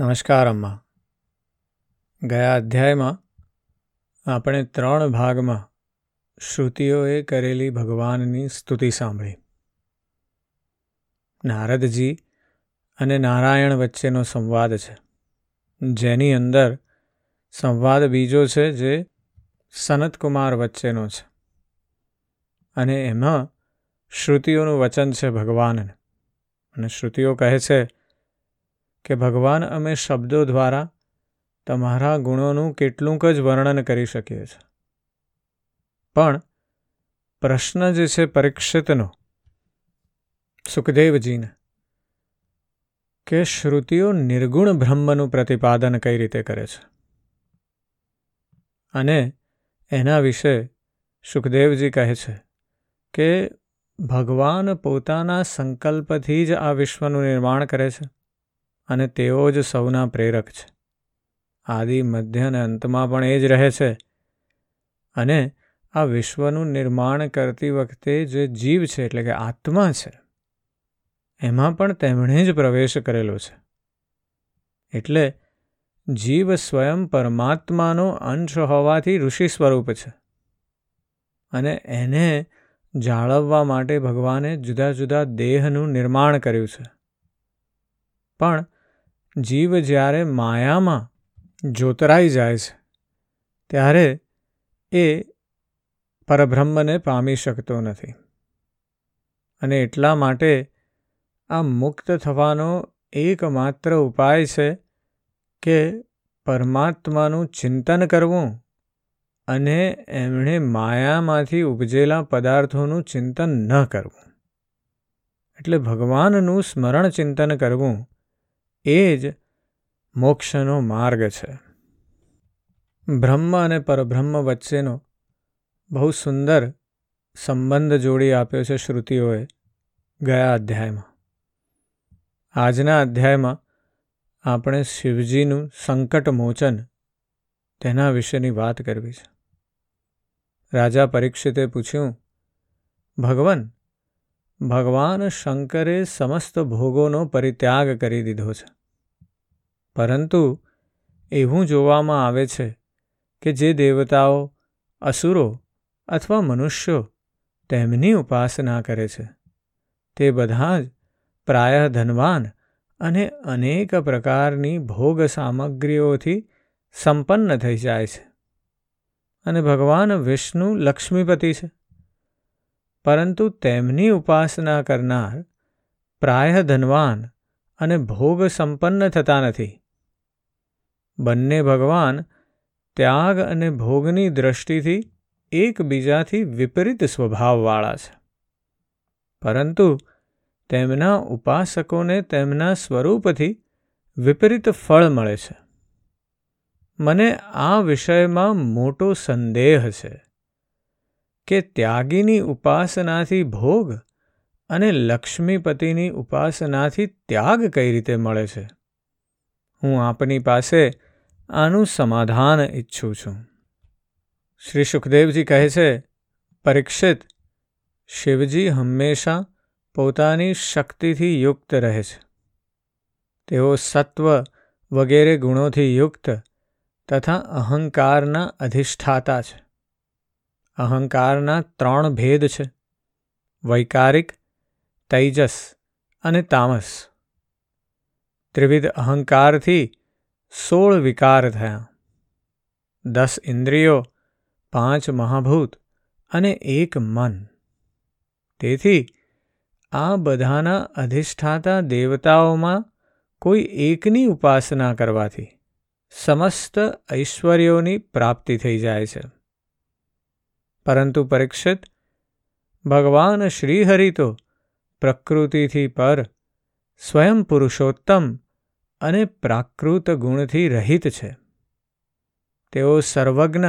નમસ્કાર, અમ્મા. ગયા અધ્યાયમાં આપણે ત્રણ ભાગમાં શ્રુતિઓએ કરેલી ભગવાનની સ્તુતિ સાંભળી. નારદજી અને નારાયણ વચ્ચેનો સંવાદ છે. જેની અંદર સંવાદ બીજો છે જે સનતકુમાર વચ્ચેનો છે. અને એમાં શ્રુતિઓનું વચન છે ભગવાનને. અને શ્રુતિઓ કહે છે કે ભગવાન અમે શબ્દો દ્વારા તમારા ગુણોનું કેટલુંક જ વર્ણન કરી શકીએ છીએ. પણ પ્રશ્ન જે છે પરીક્ષિતનો, સુખદેવજીને, કે શ્રુતિઓ નિર્ગુણ બ્રહ્મનું પ્રતિપાદન કઈ રીતે કરે છે? અને એના વિશે સુખદેવજી કહે છે કે ભગવાન પોતાના સંકલ્પથી જ આ વિશ્વનું નિર્માણ કરે છે. અને તેઓ જ સૌના પ્રેરક છે. આદિ, મધ્ય અને અંતમાં પણ એ જ રહે છે. અને આ વિશ્વનું નિર્માણ કરતી વખતે જે જીવ છે, એટલે કે આત્મા છે, એમાં પણ તેમણે જ પ્રવેશ કરેલો છે. એટલે જીવ સ્વયં પરમાત્માનો અંશ હોવાથી ઋષિ સ્વરૂપ છે. અને એને જાળવવા માટે ભગવાને જુદા જુદા દેહનું નિર્માણ કર્યું છે. પણ જીવ જ્યારે માયામાં જોતરાઈ જાય છે, ત્યારે એ પરબ્રહ્મને પામી શકતો નથી. અને એટલા માટે આ મુક્ત થવાનો એકમાત્ર ઉપાય છે કે પરમાત્માનું ચિંતન કરવું અને એમણે માયામાંથી ઉપજેલા પદાર્થોનું ચિંતન ન કરવું. એટલે ભગવાનનું સ્મરણ ચિંતન કરવું એ જ મોક્ષનો માર્ગ છે. બ્રહ્મ અને પરબ્રહ્મ વચ્ચેનો બહુ સુંદર સંબંધ જોડી આપ્યો છે શ્રુતિઓએ ગયા અધ્યાયમાં. આજના અધ્યાયમાં આપણે શિવજીનું સંકટ મોચન તેના વિશેની વાત કરવી છે. રાજા પરીક્ષિતે પૂછ્યું, ભગવાન ભગવાન શંકરે સમસ્ત ભોગોનો પરિત્યાગ કરી દીધો છે. પરંતુ એવું જોવામાં આવે છે કે જે દેવતાઓ અસુરો અથવા મનુષ્યો તેમની ઉપાસના કરે છે, તે બધા જ પ્રાયઃ ધનવાન અને અનેક પ્રકારની ભોગ સામગ્રીઓથી સંપન્ન થઈ જાય છે અને ભગવાન વિષ્ણુ લક્ષ્મીપતિ છે. પરંતુ તેમની ઉપાસના કરનાર પ્રાયઃ ધનવાન અને ભોગ સંપન્ન થતા નથી. બંને ભગવાન ત્યાગ અને ભોગની દ્રષ્ટિથી એકબીજાથી વિપરીત સ્વભાવવાળા છે. પરંતુ તેમના ઉપાસકોને તેમના સ્વરૂપથી વિપરીત ફળ મળે છે. મને આ વિષયમાં મોટો સંદેહ છે કે ત્યાગીની ઉપાસનાથી ભોગ અને લક્ષ્મીપતિની ઉપાસનાથી ત્યાગ કઈ રીતે મળે છે? હું આપની પાસે આનું સમાધાન ઈચ્છું છું. શ્રી સુખદેવજી કહે છે, પરીક્ષિત, શિવજી હંમેશા પોતાની શક્તિથી યુક્ત રહે છે. તેઓ સત્વ વગેરે ગુણોથી યુક્ત તથા અહંકારના અધિષ્ઠાતા છે. અહંકારના ત્રણ ભેદ છે, વૈકારિક, તૈજસ અને તામસ. ત્રિવિધ અહંકારથી સોળ વિકાર થયા. દસ ઇન્દ્રિયો, પાંચ મહાભૂત અને એક મન. તેથી આ બધાના અધિષ્ઠાતા દેવતાઓમાં કોઈ એકની ઉપાસના કરવાથી સમસ્ત ઐશ્વર્યોની પ્રાપ્તિ થઈ જાય છે. પરંતુ પરીક્ષિત ભગવાન શ્રીહરિ તો પ્રકૃતિથી પર સ્વયં પુરુષોત્તમ અને પ્રાકૃત ગુણથી રહિત છે. તેઓ સર્વજ્ઞ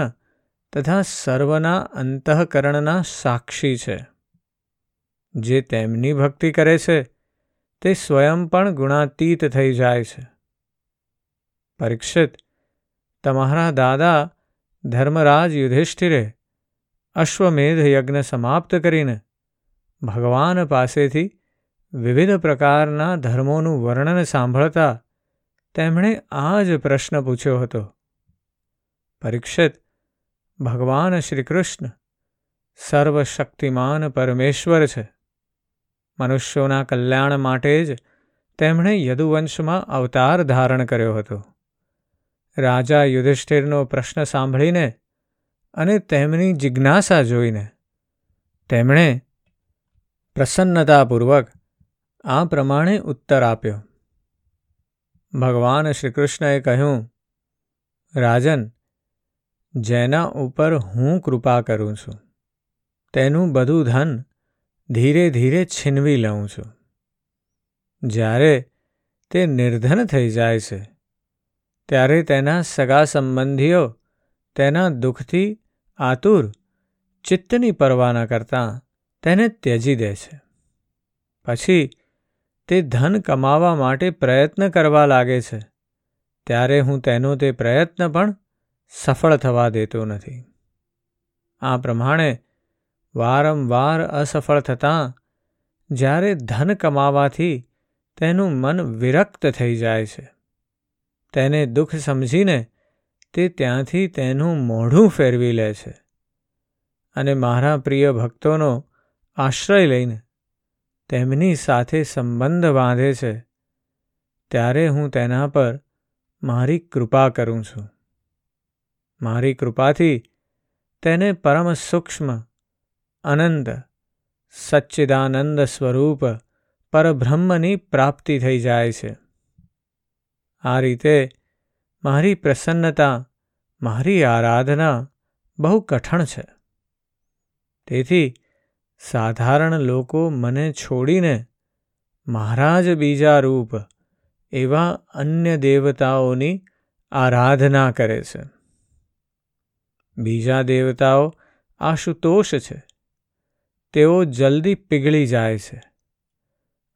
તથા સર્વના અંતઃકરણના સાક્ષી છે. જે તેમની ભક્તિ કરે છે, તે સ્વયં પણ ગુણાતીત થઈ જાય છે. પરીક્ષિત, તમારા દાદા ધર્મરાજ યુધિષ્ઠિરે અશ્વમેધ યજ્ઞ સમાપ્ત કરીને ભગવાન પાસેથી વિવિધ પ્રકારના ધર્મોનું વર્ણન સાંભળતા તેમણે આ જ પ્રશ્ન પૂછ્યો હતો. પરીક્ષિત, ભગવાન શ્રી કૃષ્ણ સર્વશક્તિમાન પરમેશ્વર છે. મનુષ્યોના કલ્યાણ માટે જ તેમણે યદુવંશમાં અવતાર ધારણ કર્યો હતો. રાજા યુધિષ્ઠિરનો પ્રશ્ન સાંભળીને અને તેમની જિજ્ઞાસા જોઈને તેમણે પ્રસન્નતાપૂર્વક આ પ્રમાણે ઉત્તર આપ્યો. ભગવાન શ્રીકૃષ્ણએ કહ્યું, રાજન, જેના ઉપર હું કૃપા કરું છું, તેનું બધું ધન ધીરે ધીરે છીનવી લઉં છું. જ્યારે તે નિર્ધન થઈ જાય છે, ત્યારે તેના સગા સંબંધીઓ તેના દુઃખથી આતુર, ચિત્તની પરવાના કરતાં તેને ત્યજી દે છે. પછી તે ધન કમાવા માટે પ્રયત્ન કરવા લાગે છે. ત્યારે હું તેનો તે પ્રયત્ન પણ સફળ થવા દેતો નથી. આ પ્રમાણે વારંવાર અસફળ થતાં જ્યારે ધન કમાવાથી તેનું મન વિરક્ત થઈ જાય છે. તેને દુઃખ સમજીને તે ત્યાંથી તેનું મોઢું ફેરવી લે છે અને મારા પ્રિય ભક્તોનો આશ્રય લઈને તેમની સાથે સંબંધ બાંધે છે, ત્યારે હું તેના પર મારી કૃપા કરું છું. મારી કૃપાથી તેને પરમ સૂક્ષ્મ, અનંત, સચ્ચિદાનંદ સ્વરૂપ પરબ્રહ્મની પ્રાપ્તિ થઈ જાય છે. આ રીતે મારી પ્રસન્નતા, મારી આરાધના બહુ કઠણ છે. તેથી સાધારણ લોકો મને છોડીને મહારાજ બીજા રૂપ એવા અન્ય દેવતાઓની આરાધના કરે છે. બીજા દેવતાઓ આશુતોષ છે. તેઓ જલ્દી પીગળી જાય છે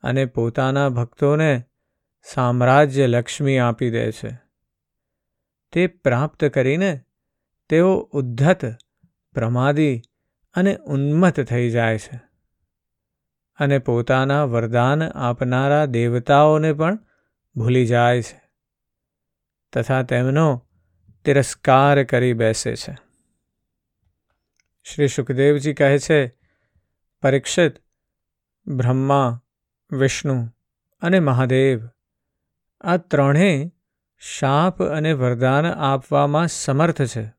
અને પોતાના ભક્તોને સામ્રાજ્ય લક્ષ્મી આપી દે છે. તે પ્રાપ્ત કરીને તેઓ ઉદ્ધત, પ્રમાદી અને ઉન્મત્ત થઈ જાય છે. અને પોતાના વરદાન આપનારા દેવતાઓને પણ ભૂલી જાય છે તથા તેમનો તિરસ્કાર કરી બેસે છે. શ્રી સુખદેવજી કહે છે, પરીક્ષિત બ્રહ્મા, વિષ્ણુ અને મહાદેવ, આ ત્રણેય શાપ અને વરદાન આપવામાં સમર્થ છે.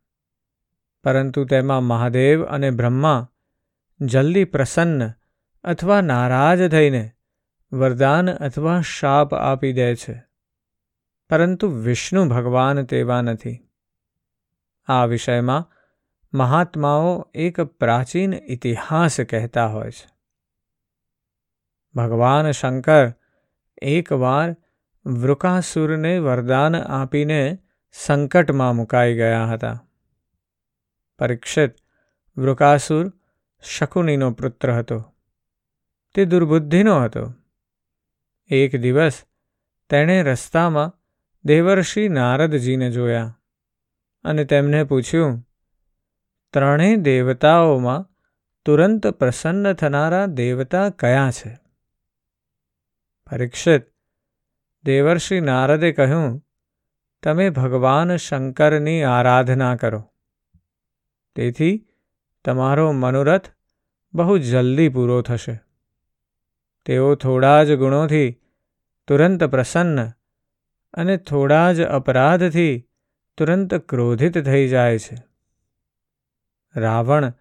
પરંતુ તેમાં મહાદેવ અને બ્રહ્મા જલ્દી પ્રસન્ન અથવા નારાજ થઈને વરદાન અથવા શાપ આપી દે છે. પરંતુ વિષ્ણુ ભગવાન તેવા નથી. આ વિષયમાં મહાત્માઓ એક પ્રાચીન ઇતિહાસ કહેતા હોય છે. ભગવાન શંકર એકવાર વૃકાસુરને વરદાન આપીને સંકટમાં મુકાઈ ગયા હતા. પરીક્ષિત વૃકાસુર શકુનીનો પુત્ર હતો. તે દુર્બુદ્ધિનો હતો. એક દિવસ તેણે રસ્તામાં દેવર્ષિ નારદજીને જોયા અને તેમને પૂછ્યું, ત્રણેય દેવતાઓમાં તુરંત પ્રસન્ન થનારા દેવતા કયા છે? પરીક્ષિત દેવર્ષિ નારદે કહ્યું, તમે ભગવાન શંકરની આરાધના કરો. તેથી તમારો મનોરથ બહુ જલ્દી પૂરો થશે. તેઓ થોડા જ ગુણોથી તુરંત પ્રસન્ન અને થોડા જ અપરાધથી તુરંત ક્રોધિત થઈ જાય છે. રાવણ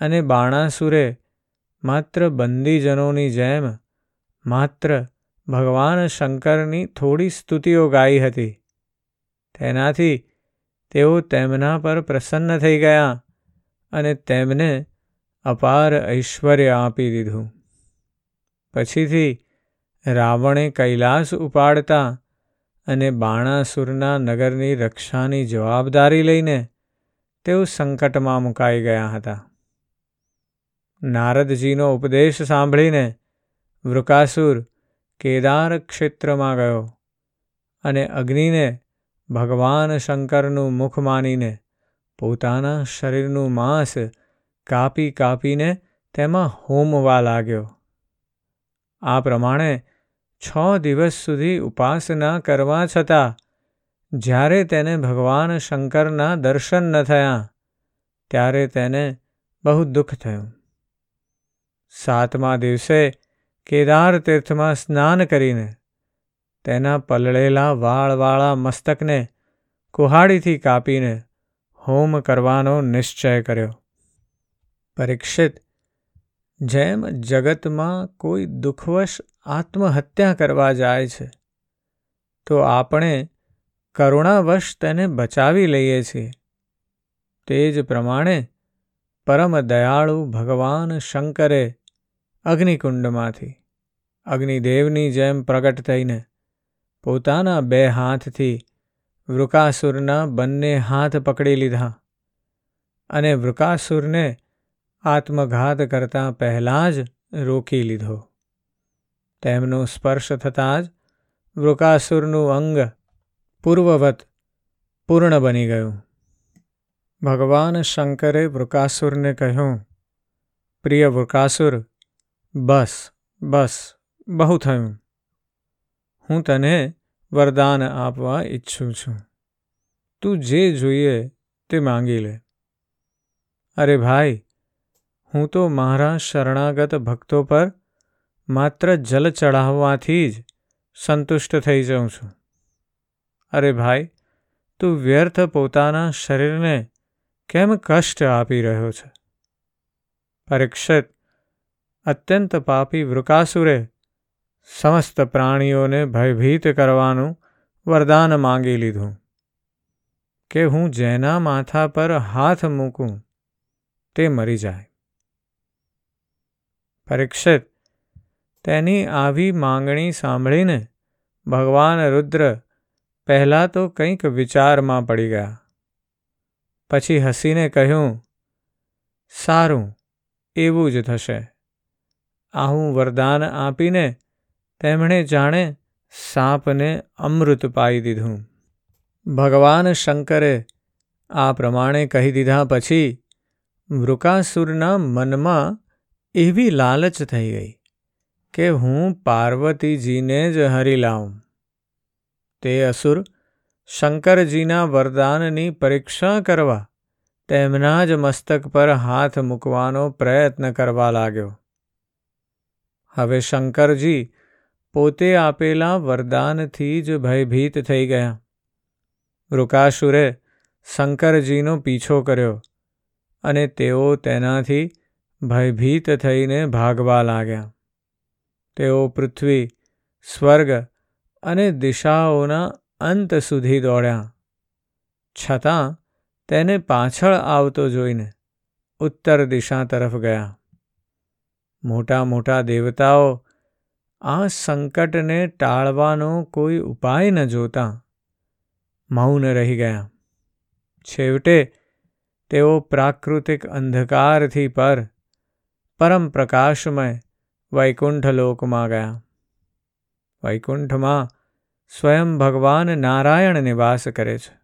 અને બાણાસુરે માત્ર બંદીજનોની જેમ માત્ર ભગવાન શંકરની થોડી સ્તુતિઓ ગાઈ હતી. તેનાથી તેઓ તેમના પર પ્રસન્ન થઈ ગયા. અને તેમને અપાર ઐશ્વર્ય આપી દીધું. પછીથી રાવણે કૈલાસ ઉપાડતા અને બાણાસુરના નગરની રક્ષાની જવાબદારી લઈને તેઓ સંકટમાં મુકાઈ ગયા હતા. નારદજીનો ઉપદેશ સાંભળીને વૃકાસુર કેદાર ક્ષેત્રમાં ગયો અને અગ્નિને ભગવાન શંકરનું મુખ માનીને પોતાના શરીરનું માંસ કાપી કાપીને તેમાં હોમવા લાગ્યો. આ પ્રમાણે છ દિવસ સુધી ઉપાસના કરવા છતાં જ્યારે તેને ભગવાન શંકરના દર્શન ન થયા, ત્યારે તેને બહુ દુઃખ થયું. સાતમા દિવસે કેદાર તીર્થમાં સ્નાન કરીને તેના પલળેલા વાળવાળા મસ્તકને કુહાડીથી કાપીને હોમ કરવાનો નિશ્ચય કર્યો. પરીક્ષિત, જેમ જગતમાં કોઈ દુઃખવશ આત્મહત્યા કરવા જાય છે, તો આપણે કરુણાવશ તેને બચાવી લઈએ છીએ. તે જ પ્રમાણે પરમ દયાળુ ભગવાન શંકરે અગ્નિકુંડમાંથી અગ્નિદેવની જેમ પ્રગટ થઈને પોતાના બે હાથથી વૃકાસુરના બંને હાથ પકડી લીધા અને વૃકાસુરને આત્મઘાત કરતાં પહેલાં જ રોકી લીધો. તેમનો સ્પર્શ થતાં જ વૃકાસુરનું અંગ પૂર્વવત પૂર્ણ બની ગયું. ભગવાન શંકરે વૃકાસુરને કહ્યું, પ્રિય વૃકાસુર, બસ બસ, બહુ થયું. હું તને વરદાન આપવા ઈચ્છું છું તું જે જોઈએ તે માંગી લે અરે ભાઈ હું તો મારા શરણાગત ભક્તો પર માત્ર જલ ચઢાવવાથી જ સંતુષ્ટ થઈ જાઉં છું અરે ભાઈ તું વ્યર્થ પોતાના શરીરને કેમ કષ્ટ આપી રહ્યો છે પરીક્ષિત અત્યંત પાપી વૃકાસુરે સમસ્ત પ્રાણીઓને ભયભીત કરવાનું વરદાન માંગી લીધું કે હું જેના માથા પર હાથ મૂકું તે મરી જાય. પરીક્ષિત, તેની આવી માંગણી સાંભળીને ભગવાન રુદ્ર પહેલાં તો કંઈક વિચારમાં પડી ગયા. પછી હસીને કહ્યું, સારું, એવું જ થશે. આવું વરદાન આપીને તેમણે જાણે સાપને અમૃત પાઈ દીધું. ભગવાન શંકરે આ પ્રમાણે કહી દીધા પછી વૃકાસુરના મનમાં એવી લાલચ થઈ ગઈ કે હું પાર્વતીજીને જ હરી લાવું. તે અસુર શંકરજીના વરદાનની પરીક્ષા કરવા તેમના જ મસ્તક પર હાથ મૂકવાનો પ્રયત્ન કરવા લાગ્યો. હવે શંકરજી પોતે આપેલા વરદાનથી જ ભયભીત થઈ ગયા. રૂકાસુરે શંકરજીનો પીછો કર્યો અને તેઓ તેનાથી ભયભીત થઈને ભાગવા લાગ્યા. તેઓ પૃથ્વી, સ્વર્ગ અને દિશાઓના અંત સુધી દોડ્યા. છતાં તેને પાછળ આવતો જોઈને ઉત્તર દિશા તરફ ગયા. મોટા મોટા દેવતાઓ આ સંકટને ટાળવાનો કોઈ ઉપાય ન જોતા. મૌન રહી ગયા. છેવટે તેઓ પ્રાકૃતિક અંધકારથી પર પરમ પ્રકાશમય વૈકુંઠ લોકમાં ગયા. વૈકુંઠમાં સ્વયં ભગવાન નારાયણ નિવાસ કરે છે.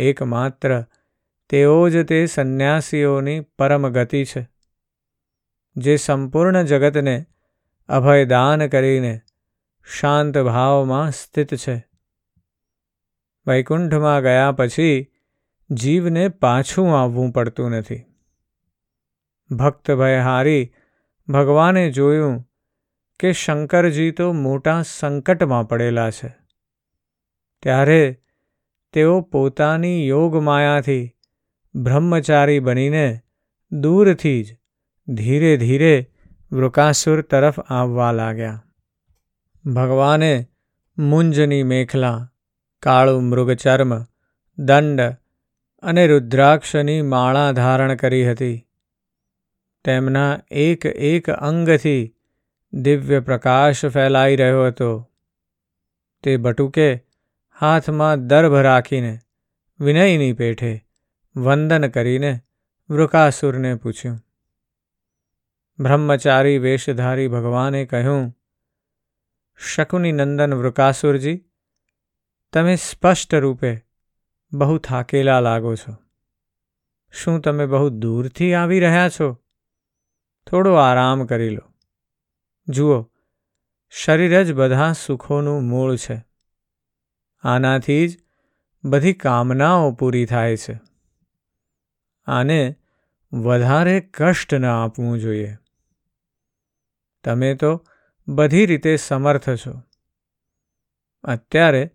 એકમાત્ર તેઓ જ તે સંન્યાસીઓની પરમ ગતિ છે. જે સંપૂર્ણ જગતને અભયદાન કરીને શાંત ભાવમાં સ્થિત છે. વૈકુંઠમાં ગયા પછી જીવને પાછું આવવું પડતું નથી. ભક્ત ભયહારી ભગવાને જોયું કે શંકરજી તો મોટા સંકટમાં પડેલા છે. ત્યારે તેઓ પોતાની યોગમાયાથી બ્રહ્મચારી બનીને દૂરથી જ ધીરે ધીરે વૃકાસુર તરફ આવવા લાગ્યા. ભગવાને મુંજની મેખલા, કાળું મૃગચર્મ, દંડ અને રુદ્રાક્ષની માળા ધારણ કરી હતી. તેમના એક એક અંગથી દિવ્ય પ્રકાશ ફેલાઈ રહ્યો હતો. તે બટુકે હાથમાં દર્ભ રાખીને વિનયની પેઠે વંદન કરીને વૃકાસુરને પૂછ્યું બ્રહ્મચારી વેશધારી ભગવાને કહ્યું, શકુની નંદન વૃકાસુરજી, તમે સ્પષ્ટ રૂપે બહુ થાકેલા લાગો છો. શું તમે બહુ દૂરથી આવી રહ્યા છો? થોડો આરામ કરી લો. જુઓ, શરીર જ બધા સુખોનું મૂળ છે. આનાથી જ બધી કામનાઓ પૂરી થાય છે. આને વધારે કષ્ટ ન આપવું જોઈએ. તમે તો બધી રીતે સમર્થ છો. અત્યારે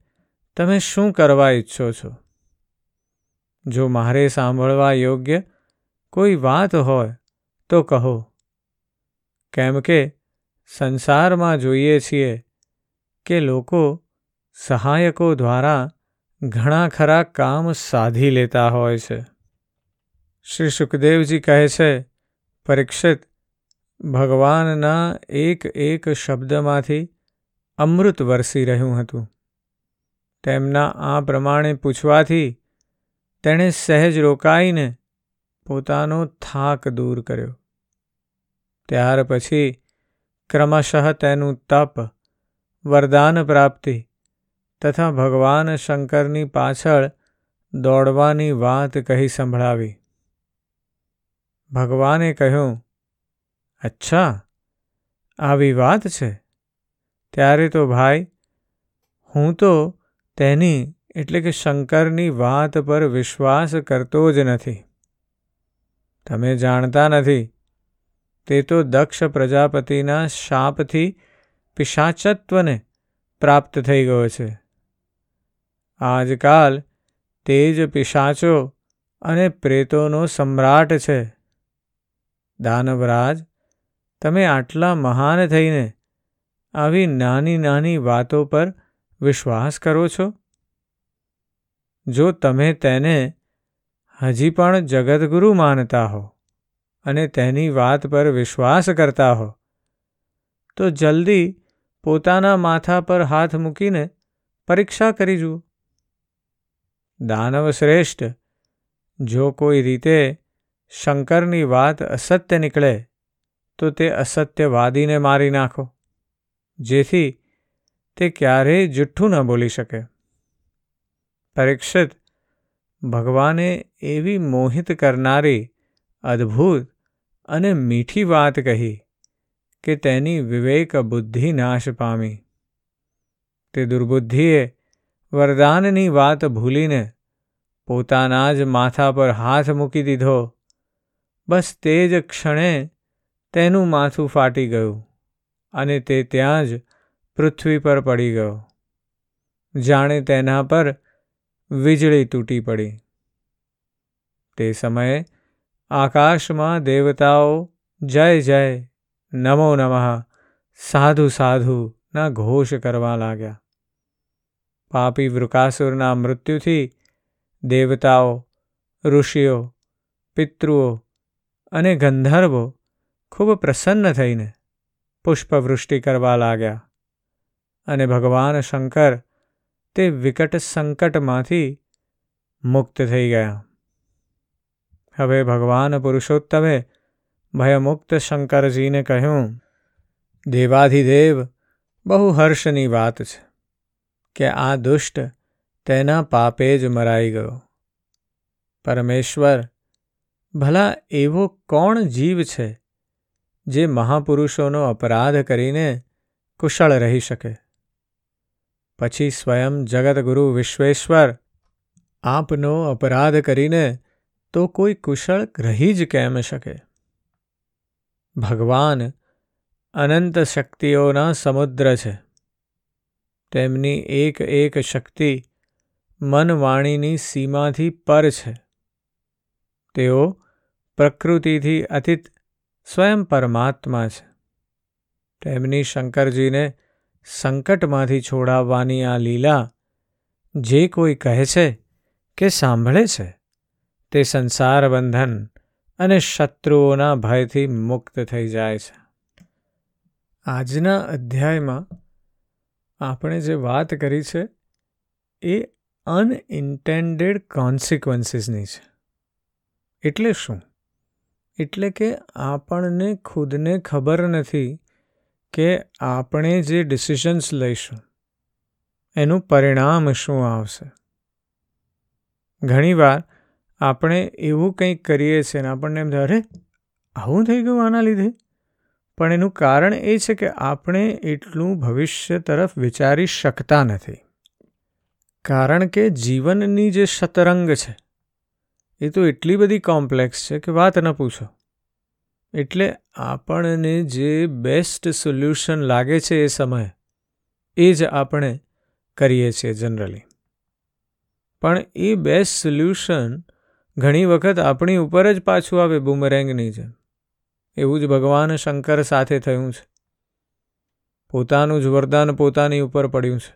તમે શું કરવા ઈચ્છો છો? જો મારે સાંભળવા યોગ્ય કોઈ વાત હોય, તો કહો. કેમ કે સંસારમાં જોઈએ છીએ કે લોકો સહાયકો દ્વારા ઘણા ખરા કામ સાધી લેતા હોય છે. શ્રી સુખદેવજી કહે છે, પરીક્ષિત ભગવાનના એક એક શબ્દમાંથી અમૃત વરસી રહ્યું હતું. તેમના આ પ્રમાણે પૂછવાથી તેણે સહેજ રોકાઈને પોતાનો થાક દૂર કર્યો. ત્યાર પછી ક્રમશઃ તેનું તપ, વરદાન પ્રાપ્તિ તથા ભગવાન શંકરની પાછળ દોડવાની વાત કહી સંભળાવી. ભગવાને કહ્યું અચ્છા, આવી વાત છે. ત્યારે તો ભાઈ, હું તો તેની, એટલે કે શંકરની વાત પર વિશ્વાસ કરતો જ નથી. તમે જાણતા નથી, તે તો દક્ષ પ્રજાપતિના શાપથી પિશાચત્વને પ્રાપ્ત થઈ ગયો છે. આજકાલ તે જ પિશાચો અને પ્રેતોનો સમ્રાટ છે. દાનવરાજ તમે આટલા મહાન થઈને આવી નાની નાની વાતો પર વિશ્વાસ કરો છો? જો તમે તેને હજી પણ જગદગુરુ માનતા હો અને તેની વાત પર વિશ્વાસ કરતા હો, તો જલ્દી પોતાના માથા પર હાથ મૂકીને પરીક્ષા કરી જુઓ. દાનવ શ્રેષ્ઠ, જો કોઈ રીતે શંકરની વાત અસત્ય નીકળે તો તે અસત્યવાદીને મારી નાખો, જેથી તે ક્યારેય જુઠ્ઠું ન બોલી શકે. પરીક્ષિત, ભગવાને એવી મોહિત કરનારી અદ્ભુત અને મીઠી વાત કહી કે તેની વિવેક બુદ્ધિ નાશ પામી. તે દુર્બુદ્ધિએ વરદાનની વાત ભૂલીને પોતાના જ માથા પર હાથ મૂકી દીધો. બસ તે જ ક્ષણે તેનું માથું ફાટી ગયું અને તે ત્યાં જ પૃથ્વી પર પડી ગયો. જાણે તેના પર વીજળી તૂટી પડી. તે સમયે આકાશમાં દેવતાઓ જય જય નમો નમઃ સાધુ સાધુના ઘોષ કરવા લાગ્યા. પાપી વૃકાસુરના મૃત્યુથી દેવતાઓ, ઋષિઓ, પિતૃઓ અને ગંધર્વો ખૂબ પ્રસન્ન થઈને પુષ્પવૃષ્ટિ કરવા લાગ્યા અને ભગવાન શંકર તે વિકટ સંકટમાંથી મુક્ત થઈ ગયા. હવે ભગવાન પુરુષોત્તમે ભયમુક્ત શંકરજીને કહ્યું, દેવાધિદેવ, બહુ હર્ષની વાત છે કે આ દુષ્ટ તેના પાપે જ મરાઈ ગયો. પરમેશ્વર, ભલા એવો કોણ જીવ છે જે મહાપુરુષોનો અપરાધ કરીને કુશળ રહી શકે. પછી સ્વયં જગતગુરુ વિશ્વેશ્વર આપનો અપરાધ કરીને તો કોઈ કુશળ રહી જ કેમ શકે? ભગવાન અનંત શક્તિઓના સમુદ્ર છે. તેમની એક એક શક્તિ મનવાણીની સીમાથી પર છે. તેઓ પ્રકૃતિથી અતીત સ્વયં પરમાત્મા છે. તેમની શંકરજીને સંકટમાંથી છોડાવવાની આ લીલા જે કોઈ કહે છે કે સાંભળે છે, તે સંસાર બંધન અને શત્રુઓના ભયથી મુક્ત થઈ જાય છે. આજના અધ્યાયમાં આપણે જે વાત કરી છે, એ અનઇન્ટેન્ડેડ કોન્સિક્વન્સીસની છે. એટલે શું? એટલે કે આપણને ખુદને ખબર નથી કે આપણે જે ડિસિઝન્સ લઈશું, એનું પરિણામ શું આવશે. ઘણીવાર આપણે એવું કંઈક કરીએ છીએ અને આપણને એમ અરે, આવું થઈ ગયું આના લીધે? પણ એનું કારણ એ છે કે આપણે એટલું ભવિષ્ય તરફ વિચારી શકતા નથી. કારણ કે જીવનની જે શતરંગ છે એ તો એટલી બધી કોમ્પ્લેક્સ છે કે વાત ન પૂછો. એટલે આપણને જે બેસ્ટ સોલ્યુશન લાગે છે એ સમયે, એ જ આપણે કરીએ છીએ જનરલી પણ એ બેસ્ટ સોલ્યુશન ઘણી વખત આપણી ઉપર જ પાછું આવે બુમરેંગની જેમ. એવું જ ભગવાન શંકર સાથે થયું છે. પોતાનું જ વરદાન પોતાની ઉપર પડ્યું છે.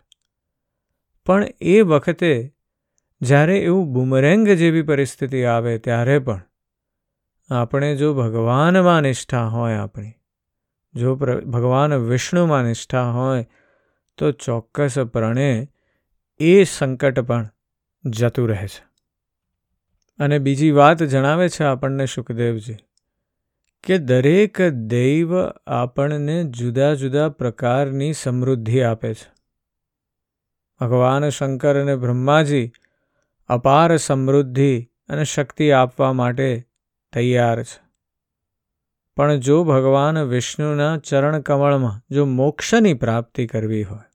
પણ એ વખતે જ્યારે એવું બુમરેંગ જેવી પરિસ્થિતિ આવે ત્યારે પણ આપણે જો ભગવાનમાં નિષ્ઠા હોય આપણી, જો ભગવાન વિષ્ણુમાં નિષ્ઠા હોય, તો ચોક્કસપણે એ સંકટ પણ જતું રહે છે. અને બીજી વાત જણાવે છે આપણને સુખદેવજી કે દરેક દૈવ આપણને જુદા જુદા પ્રકારની સમૃદ્ધિ આપે છે. ભગવાન શંકર અને બ્રહ્માજી અપાર સમૃદ્ધિ અને શક્તિ આપવા માટે તૈયાર છે. પણ જો ભગવાન વિષ્ણુના ચરણ કમળમાં જો મોક્ષની પ્રાપ્તિ કરવી હોય,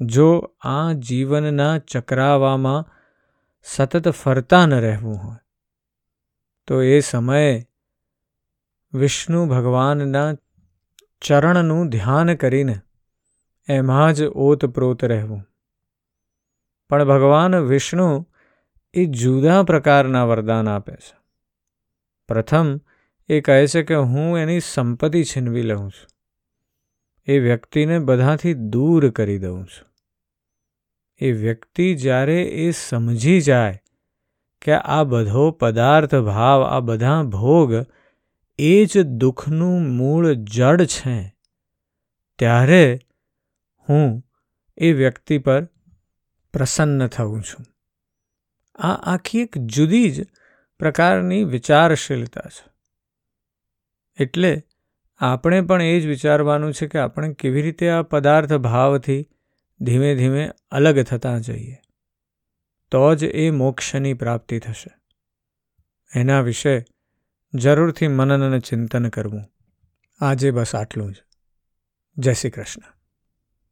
જો આ જીવનના ચક્રાવામાં સતત ફરતા ન રહેવું હોય, તો એ સમયે વિષ્ણુ ભગવાનના ચરણનું ધ્યાન કરીને એમાં જ ઓતપ્રોત રહેવું. પણ ભગવાન વિષ્ણુ એ જુદા પ્રકારના વરદાન આપે છે. પ્રથમ એ કહે છે કે હું એની સંપત્તિ છીનવી લઉં છું. એ વ્યક્તિને બધાથી દૂર કરી દઉં છું. એ વ્યક્તિ જ્યારે એ સમજી જાય કે આ બધો પદાર્થ ભાવ, આ બધા ભોગ એ જ દુઃખનું મૂળ જડ છે, ત્યારે હું એ વ્યક્તિ પર પ્રસન્ન થઉં છું. આ આખી એક જુદી જ પ્રકારની વિચારશીલતા છે. એટલે આપણે પણ એ જ વિચારવાનું છે કે આપણે કેવી રીતે આ પદાર્થ ભાવથી ધીમે ધીમે અલગ થતા જઈએ. તો જ એ મોક્ષની પ્રાપ્તિ થશે. એના વિશે જરૂરથી મનન અને ચિંતન કરવું. આજે બસ આટલું જ. જય શ્રી કૃષ્ણ.